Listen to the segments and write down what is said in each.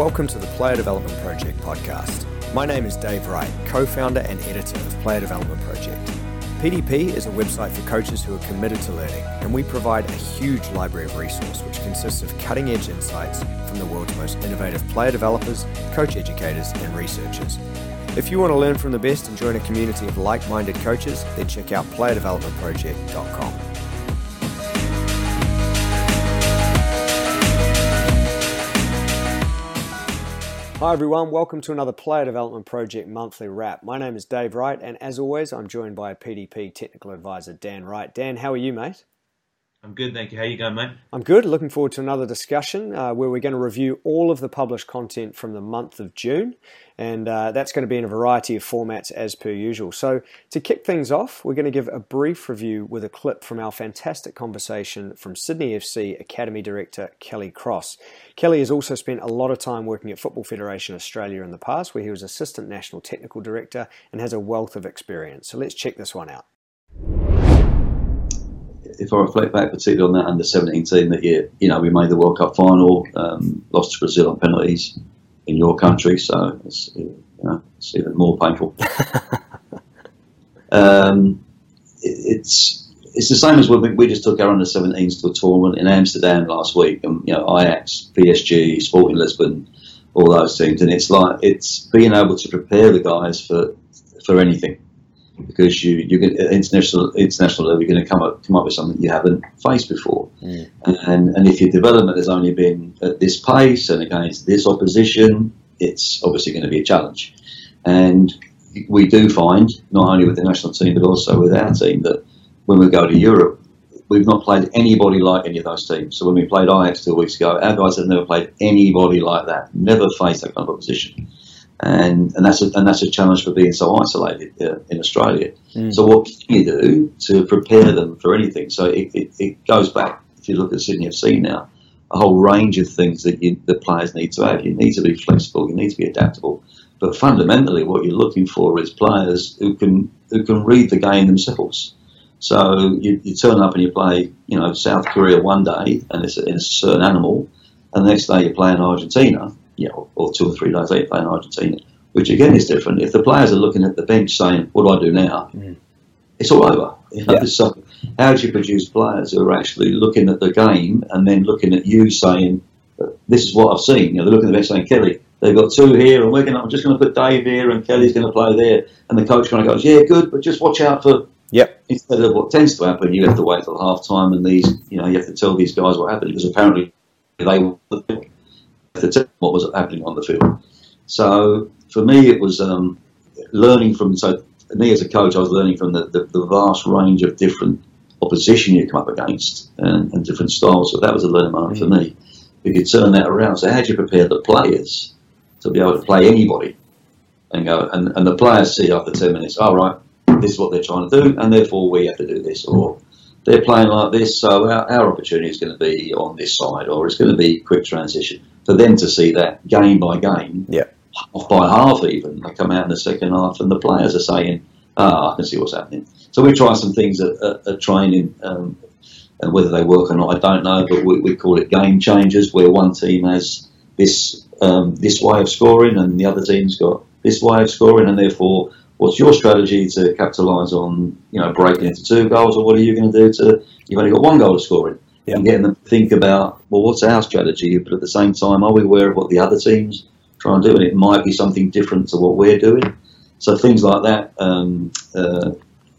Welcome to the Player Development Project podcast. My name is Dave Wright, co founder and editor of Player Development Project. PDP is a website for coaches who are committed to learning, and we provide a huge library of resource which consists of cutting edge insights from the world's most innovative player developers, coach educators, and researchers. If you want to learn from the best and join a community of like minded coaches, then check out playerdevelopmentproject.com. Hi everyone, welcome to another Player Development Project monthly wrap. My name is Dave Wright, and as always, I'm joined by PDP technical advisor Dan Wright. Dan, how are you, mate? I'm good, thank you. How you going, mate? I'm good. Looking forward to another discussion uh, where we're going to review all of the published content from the month of June, and uh, that's going to be in a variety of formats as per usual. So, to kick things off, we're going to give a brief review with a clip from our fantastic conversation from Sydney FC Academy Director Kelly Cross. Kelly has also spent a lot of time working at Football Federation Australia in the past, where he was Assistant National Technical Director and has a wealth of experience. So, let's check this one out if I reflect back particularly on that under 17 team that year, you know, we made the World Cup final, um, lost to Brazil on penalties in your country, so it's, you know, it's even more painful. um, it, it's it's the same as when we, we just took our under 17s to a tournament in Amsterdam last week, and you know, Ajax, PSG, Sporting Lisbon, all those teams, and it's like it's being able to prepare the guys for for anything because you you get international international level, you're going to come up come up with something you haven't faced before, mm. and and if your development has only been at this pace and against this opposition, it's obviously going to be a challenge, and we do find not only with the national team but also with our team that when we go to Europe, we've not played anybody like any of those teams. So when we played Ajax two weeks ago, our guys have never played anybody like that, never faced that kind of opposition and and that's a, and that's a challenge for being so isolated uh, in Australia. Mm. So what can you do to prepare them for anything? So it, it, it, goes back. If you look at Sydney FC now, a whole range of things that you, the players need to have. You need to be flexible. You need to be adaptable. But fundamentally, what you're looking for is players who can who can read the game themselves. So you, you turn up and you play, you know, South Korea one day, and it's a, it's a certain animal, and the next day you're playing Argentina you know, or two or three days later playing Argentina, which again is different. If the players are looking at the bench saying, "What do I do now?" Mm. It's all over. You know, yeah. so how do you produce players who are actually looking at the game and then looking at you saying, "This is what I've seen." You know, they're looking at the bench saying, "Kelly, they've got two here, and we're going. I'm just going to put Dave here, and Kelly's going to play there." And the coach kind of goes, "Yeah, good, but just watch out for." Yep. Instead of what tends to happen, you have to wait till half time, and these, you know, you have to tell these guys what happened because apparently they to what was happening on the field. So for me, it was um, learning from. So me as a coach, I was learning from the, the, the vast range of different opposition you come up against and, and different styles. So that was a learning moment mm-hmm. for me. You could turn that around. So how do you prepare the players to be able to play anybody and go and, and the players see after ten minutes, all right, this is what they're trying to do, and therefore we have to do this, or they're playing like this, so our, our opportunity is going to be on this side, or it's going to be quick transition for them to see that game by game, yeah. half by half even. They come out in the second half and the players are saying, ah, I can see what's happening. So we try some things at, at, at training, um, and whether they work or not, I don't know, but we, we call it game changers, where one team has this um, this way of scoring and the other team's got this way of scoring, and therefore, what's your strategy to capitalise on, you know, breaking into two goals, or what are you going to do to, you've only got one goal of scoring yeah. and getting them to think about, well, what's our strategy? But at the same time, are we aware of what the other teams try and do? And it might be something different to what we're doing. So things like that, um, uh,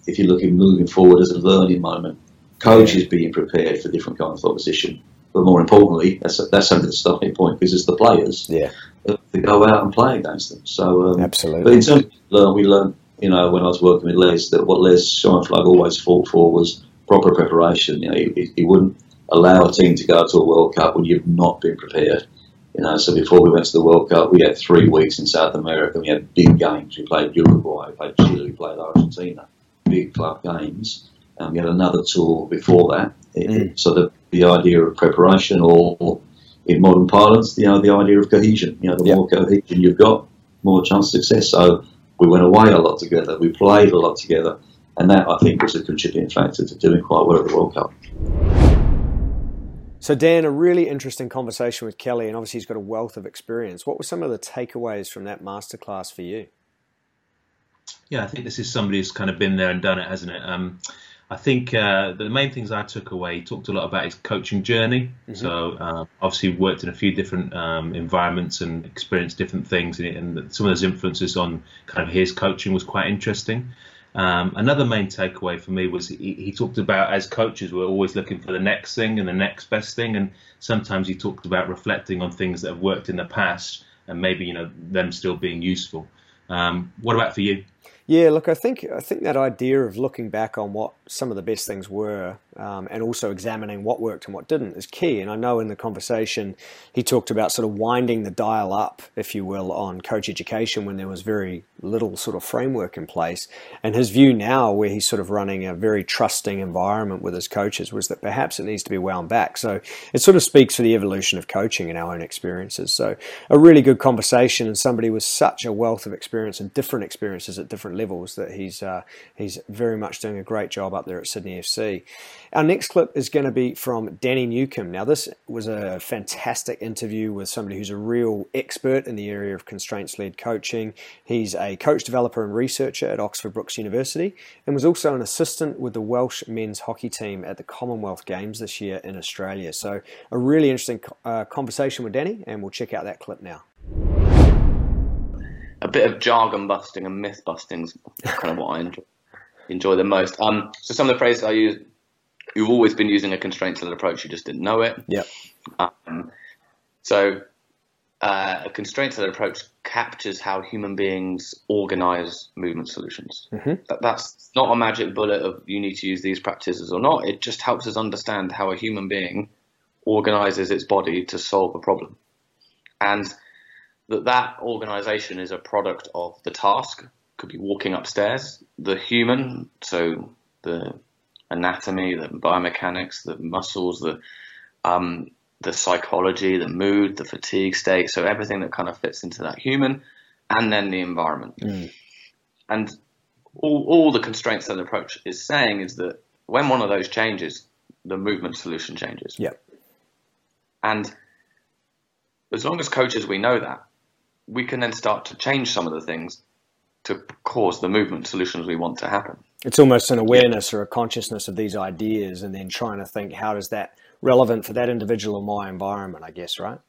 if you're looking moving forward as a learning moment, coaches being prepared for different kinds of opposition. But more importantly, that's that's only the starting point because it's the players yeah. to go out and play against them. So um, absolutely. But in terms of learn, we learned, you know, when I was working with Les, that what Les Scheinpflug always fought for was proper preparation. You know, he, he wouldn't allow a team to go to a World Cup when you've not been prepared. You know, so before we went to the World Cup, we had three weeks in South America. We had big games. We played Uruguay, we played Chile, we played Argentina, big club games. And we had another tour before that. Mm. So the, the idea of preparation, or in modern parlance, you know, the idea of cohesion. You know, the more cohesion you've got, more chance of success. So we went away a lot together. We played a lot together, and that I think was a contributing factor to doing quite well at the World Cup. So, Dan, a really interesting conversation with Kelly, and obviously he's got a wealth of experience. What were some of the takeaways from that masterclass for you? Yeah, I think this is somebody who's kind of been there and done it, hasn't it? Um, I think uh, the main things I took away, he talked a lot about his coaching journey. Mm-hmm. So uh, obviously worked in a few different um, environments and experienced different things, and some of those influences on kind of his coaching was quite interesting. Um, another main takeaway for me was he, he, talked about as coaches we're always looking for the next thing and the next best thing, and sometimes he talked about reflecting on things that have worked in the past and maybe you know them still being useful. Um, what about for you? Yeah, look, I think I think that idea of looking back on what some of the best things were, um, and also examining what worked and what didn't, is key. And I know in the conversation he talked about sort of winding the dial up, if you will, on coach education when there was very little sort of framework in place. And his view now, where he's sort of running a very trusting environment with his coaches, was that perhaps it needs to be wound back. So it sort of speaks for the evolution of coaching and our own experiences. So a really good conversation, and somebody with such a wealth of experience and different experiences at different levels that he's uh, he's very much doing a great job up there at Sydney FC. Our next clip is going to be from Danny Newcombe. Now, this was a fantastic interview with somebody who's a real expert in the area of constraints led coaching. He's a coach, developer, and researcher at Oxford Brookes University and was also an assistant with the Welsh men's hockey team at the Commonwealth Games this year in Australia. So, a really interesting uh, conversation with Danny, and we'll check out that clip now a bit of jargon busting and myth busting is kind of what I enjoy, enjoy the most. Um, so some of the phrases I use, you've always been using a constraint-led approach, you just didn't know it. Yeah. Um, so uh, a constraint-led approach captures how human beings organize movement solutions. Mm-hmm. That, that's not a magic bullet of you need to use these practices or not. It just helps us understand how a human being organizes its body to solve a problem. And that that organization is a product of the task. Could be walking upstairs. The human so the anatomy the biomechanics the muscles the um, the psychology the mood the fatigue state so everything that kind of fits into that human and then the environment. Mm. and all, all the constraints that approach is saying is that when one of those changes the movement solution changes. Yeah. And as long as coaches we know that we can then start to change some of the things to cause the movement solutions we want to happen. It's almost an awareness yeah. or a consciousness of these ideas, and then trying to think how is that relevant for that individual or my environment, I guess, right?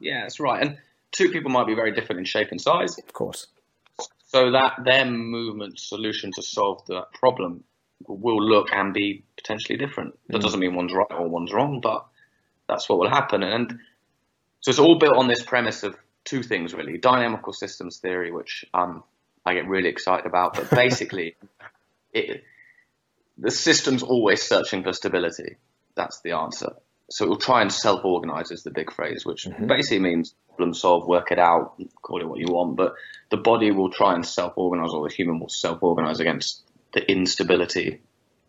Yeah, that's right. And two people might be very different in shape and size. Of course. So that their movement solution to solve that problem will look and be potentially different. That mm. doesn't mean one's right or one's wrong, but that's what will happen. And so it's all built on this premise of two things really: dynamical systems theory, which um, I get really excited about, but basically, it, the system's always searching for stability. That's the answer. So it will try and self-organize is the big phrase, which mm-hmm. basically means problem solve, work it out, call it what you want. But the body will try and self-organize, or the human will self-organize against the instability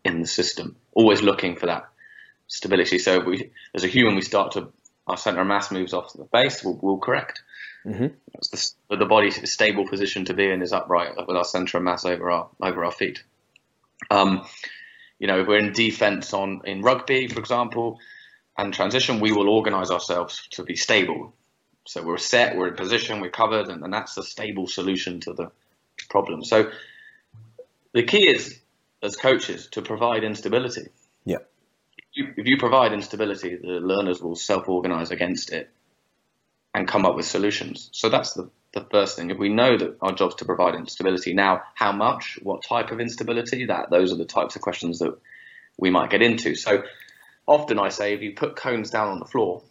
in the system. Always looking for that stability. So we, as a human, we start to our center of mass moves off the base. We'll, we'll correct. Mm-hmm. The, the body's stable position to be in is upright with our center of mass over our over our feet. Um, you know, if we're in defense on in rugby, for example, and transition, we will organize ourselves to be stable. So we're set, we're in position, we're covered, and, and that's a stable solution to the problem. So the key is, as coaches, to provide instability. Yeah. If you, if you provide instability, the learners will self-organize against it and come up with solutions. So that's the, the first thing. If we know that our job's to provide instability, now how much, what type of instability, that those are the types of questions that we might get into. So often I say if you put cones down on the floor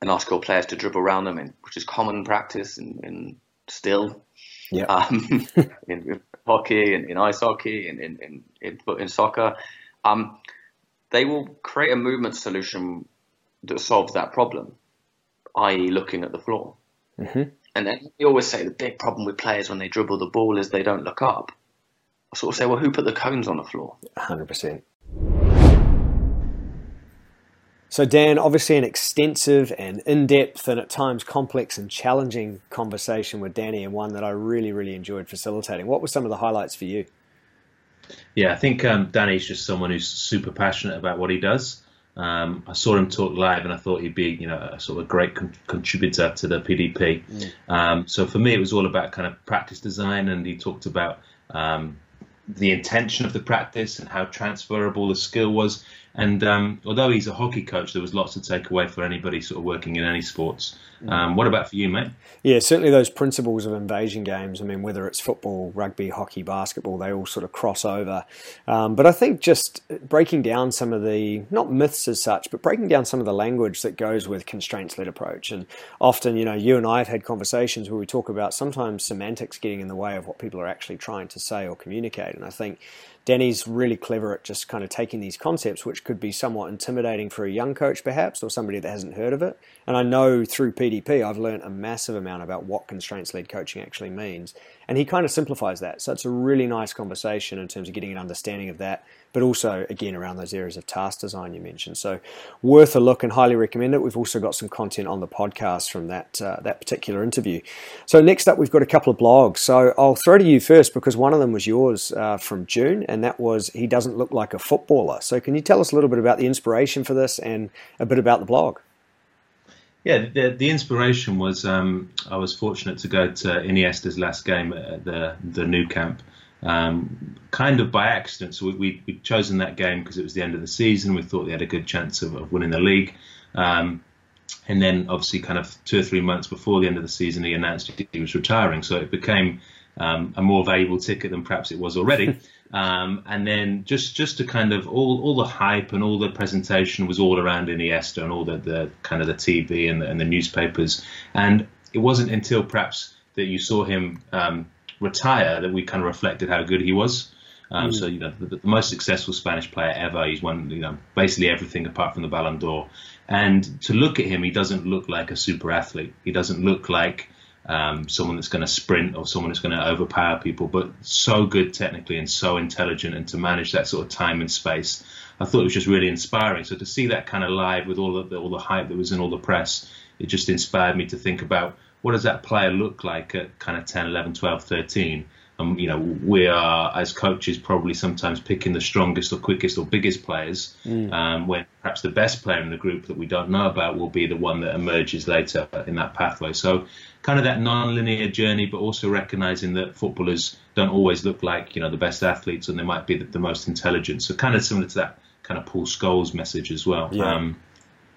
and ask your players to dribble around them in, which is common practice in, in still, yeah. um, in, in, hockey and in, ice hockey and in, in, in, in soccer, um, they will create a movement solution that solves that problem i.e., looking at the floor. Mm-hmm. And then we always say the big problem with players when they dribble the ball is they don't look up. I sort of say, well, who put the cones on the floor? 100%. So, Dan, obviously an extensive and in depth and at times complex and challenging conversation with Danny, and one that I really, really enjoyed facilitating. What were some of the highlights for you? Yeah, I think um, Danny's just someone who's super passionate about what he does. Um, I saw him talk live, and I thought he'd be, you know, a sort of great con- contributor to the PDP. Mm. Um, so for me, it was all about kind of practice design, and he talked about um, the intention of the practice and how transferable the skill was. And um, although he's a hockey coach, there was lots to take away for anybody sort of working in any sports. Mm. Um, what about for you, mate? Yeah, certainly those principles of invasion games. I mean, whether it's football, rugby, hockey, basketball, they all sort of cross over. Um, but I think just breaking down some of the, not myths as such, but breaking down some of the language that goes with constraints led approach. And often, you know, you and I have had conversations where we talk about sometimes semantics getting in the way of what people are actually trying to say or communicate. And I think Danny's really clever at just kind of taking these concepts, which could be somewhat intimidating for a young coach, perhaps, or somebody that hasn't heard of it. And I know through PDP, I've learned a massive amount about what constraints led coaching actually means. And he kind of simplifies that. So it's a really nice conversation in terms of getting an understanding of that but also again around those areas of task design you mentioned. So worth a look and highly recommend it. We've also got some content on the podcast from that uh, that particular interview. So next up, we've got a couple of blogs. So I'll throw to you first because one of them was yours uh, from June, and that was he doesn't look like a footballer. So can you tell us a little bit about the inspiration for this and a bit about the blog? Yeah, the, the inspiration was um, I was fortunate to go to Iniesta's last game at the the Nou Camp um, kind of by accident. So we, we, would chosen that game because it was the end of the season. We thought they had a good chance of, of winning the league. Um, and then, obviously, kind of two or three months before the end of the season, he announced he was retiring. So it became um, a more valuable ticket than perhaps it was already. Um, and then just just to kind of all all the hype and all the presentation was all around Iniesta and all the, the kind of the TV and the, and the newspapers. And it wasn't until perhaps that you saw him um, retire that we kind of reflected how good he was. Um, mm. So you know, the, the, most successful Spanish player ever. He's won you know basically everything apart from the Ballon d'Or. And to look at him, he doesn't look like a super athlete. He doesn't look like um, someone that's going to sprint or someone that's going to overpower people, but so good technically and so intelligent, and to manage that sort of time and space, I thought it was just really inspiring. So to see that kind of live with all of the, all the hype that was in all the press, it just inspired me to think about what does that player look like at kind of 10, 11, 12, 13? And you know, we are as coaches probably sometimes picking the strongest or quickest or biggest players, mm. um, when perhaps the best player in the group that we don't know about will be the one that emerges later in that pathway. So, kind of that non-linear journey, but also recognizing that footballers don't always look like you know the best athletes, and they might be the, the most intelligent. So, kind of similar to that kind of Paul Scholes message as well. Yeah. Um,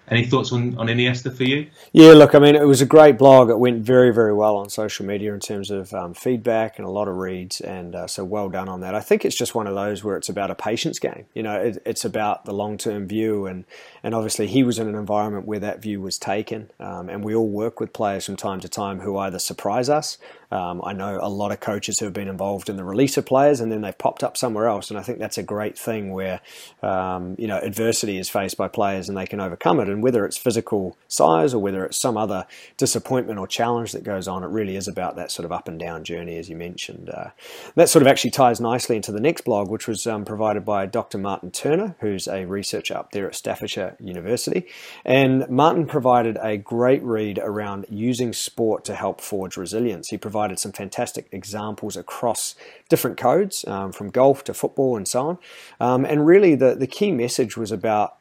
any thoughts on, on Iniesta for you? Yeah, look, I mean, it was a great blog. It went very, very well on social media in terms of um, feedback and a lot of reads, and uh, so well done on that. I think it's just one of those where it's about a patience game. You know, it, it's about the long term view, and and obviously he was in an environment where that view was taken, um, and we all work with players from time to time who either surprise us um, I know a lot of coaches who have been involved in the release of players and then they've popped up somewhere else. And I think that's a great thing where, um, you know, adversity is faced by players and they can overcome it. And whether it's physical size or whether it's some other disappointment or challenge that goes on, it really is about that sort of up and down journey, as you mentioned. Uh, that sort of actually ties nicely into the next blog, which was um, provided by Dr. Martin Turner, who's a researcher up there at Staffordshire University. And Martin provided a great read around using sport to help forge resilience. He provided provided some fantastic examples across different codes, um, from golf to football and so on. Um, and really, the, the key message was about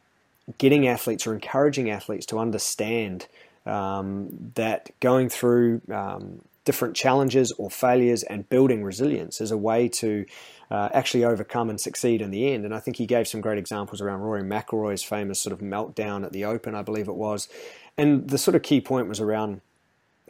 getting athletes or encouraging athletes to understand um, that going through um, different challenges or failures and building resilience is a way to uh, actually overcome and succeed in the end. And I think he gave some great examples around Rory McIlroy's famous sort of meltdown at the Open, I believe it was. And the sort of key point was around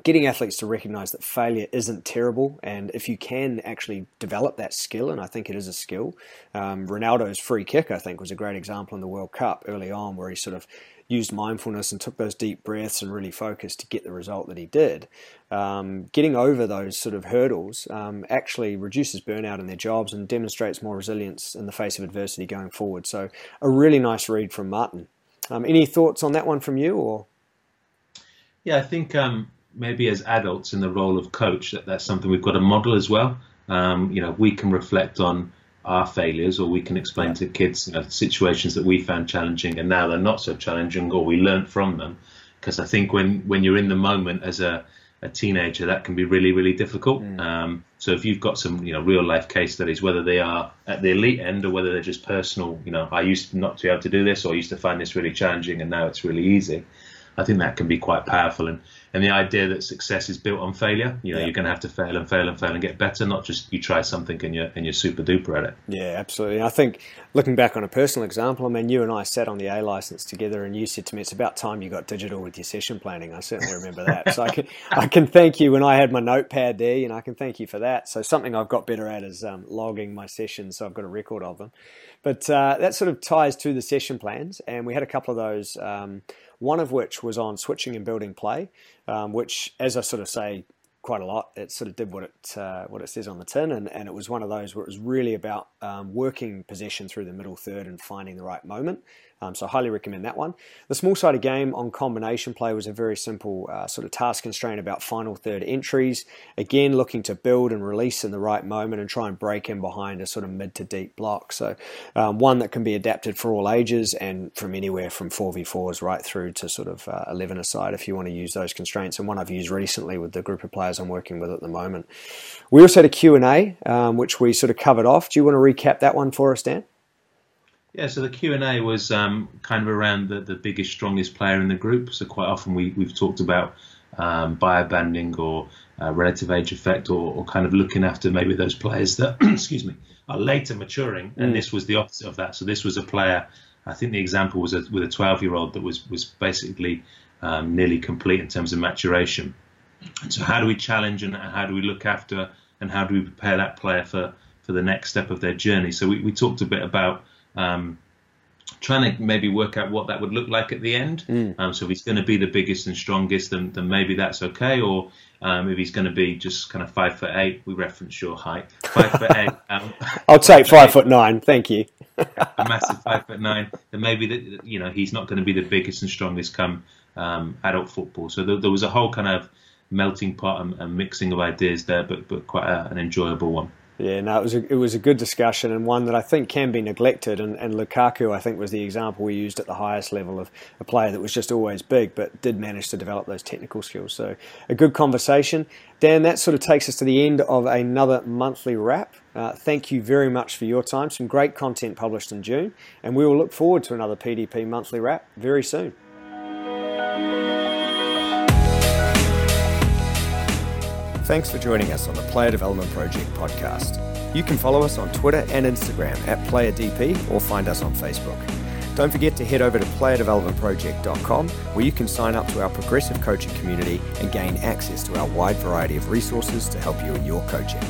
getting athletes to recognize that failure isn't terrible, and if you can actually develop that skill, and I think it is a skill. Um, Ronaldo's free kick, I think, was a great example in the World Cup early on, where he sort of used mindfulness and took those deep breaths and really focused to get the result that he did. Um, getting over those sort of hurdles um, actually reduces burnout in their jobs and demonstrates more resilience in the face of adversity going forward. So, a really nice read from Martin. Um, any thoughts on that one from you, or? Yeah, I think um, maybe as adults in the role of coach, that that's something we've got to model as well. Um, you know, we can reflect on our failures, or we can explain to kids you know, situations that we found challenging and now they're not so challenging, or we learned from them. Because I think when when you're in the moment as a a teenager, that can be really, really difficult. Mm. Um, so if you've got some, you know, real life case studies, whether they are at the elite end or whether they're just personal, you know, I used not to be able to do this, or I used to find this really challenging, and now it's really easy. I think that can be quite powerful. And, and the idea that success is built on failure, you know, yeah. you're going to have to fail and fail and fail and get better, not just you try something and you're, and you're super duper at it. Yeah, absolutely. I think looking back on a personal example, I mean, you and I sat on the A license together and you said to me, it's about time you got digital with your session planning. I certainly remember that. so I can, I can thank you when I had my notepad there, and I can thank you for that. So something I've got better at is um, logging my sessions, so I've got a record of them. But uh, that sort of ties to the session plans, and we had a couple of those. Um, one of which was on switching and building play, um, which, as I sort of say quite a lot, it sort of did what it uh, what it says on the tin, and, and it was one of those where it was really about um, working possession through the middle third and finding the right moment. Um, so I highly recommend that one. The small sided game on combination play was a very simple uh, sort of task constraint about final third entries. Again, looking to build and release in the right moment and try and break in behind a sort of mid to deep block. So um, one that can be adapted for all ages and from anywhere from 4v4s right through to sort of uh, 11 aside if you want to use those constraints. And one I've used recently with the group of players I'm working with at the moment. We also had a Q&A, um, which we sort of covered off. Do you want to recap that one for us, Dan? Yeah, so the Q and A was um, kind of around the, the biggest, strongest player in the group. So quite often we we've talked about um, bio-banding or uh, relative age effect, or, or, kind of looking after maybe those players that, excuse me, are later maturing. And mm. this was the opposite of that. So this was a player. I think the example was a, with a 12-year-old that was was basically um, nearly complete in terms of maturation. So how do we challenge and how do we look after and how do we prepare that player for for the next step of their journey? So we, we talked a bit about um, trying to maybe work out what that would look like at the end. Mm. Um, so if he's going to be the biggest and strongest, then, then maybe that's okay. Or um, if he's going to be just kind of five foot eight, we reference your height, five foot eight. Um, I'll take five foot nine. Thank you. a massive five foot nine. Then maybe that you know he's not going to be the biggest and strongest come um, adult football. So there, there, was a whole kind of melting pot and, and mixing of ideas there, but but quite a, an enjoyable one. Yeah, no, it was a, it was a good discussion and one that I think can be neglected. And, and Lukaku, I think, was the example we used at the highest level of a player that was just always big, but did manage to develop those technical skills. So a good conversation. Dan, that sort of takes us to the end of another monthly wrap. Uh, thank you very much for your time. Some great content published in June, and we will look forward to another PDP monthly wrap very soon. Thanks for joining us on the Player Development Project podcast. You can follow us on Twitter and Instagram at PlayerDP or find us on Facebook. Don't forget to head over to playerdevelopmentproject.com where you can sign up to our progressive coaching community and gain access to our wide variety of resources to help you in your coaching.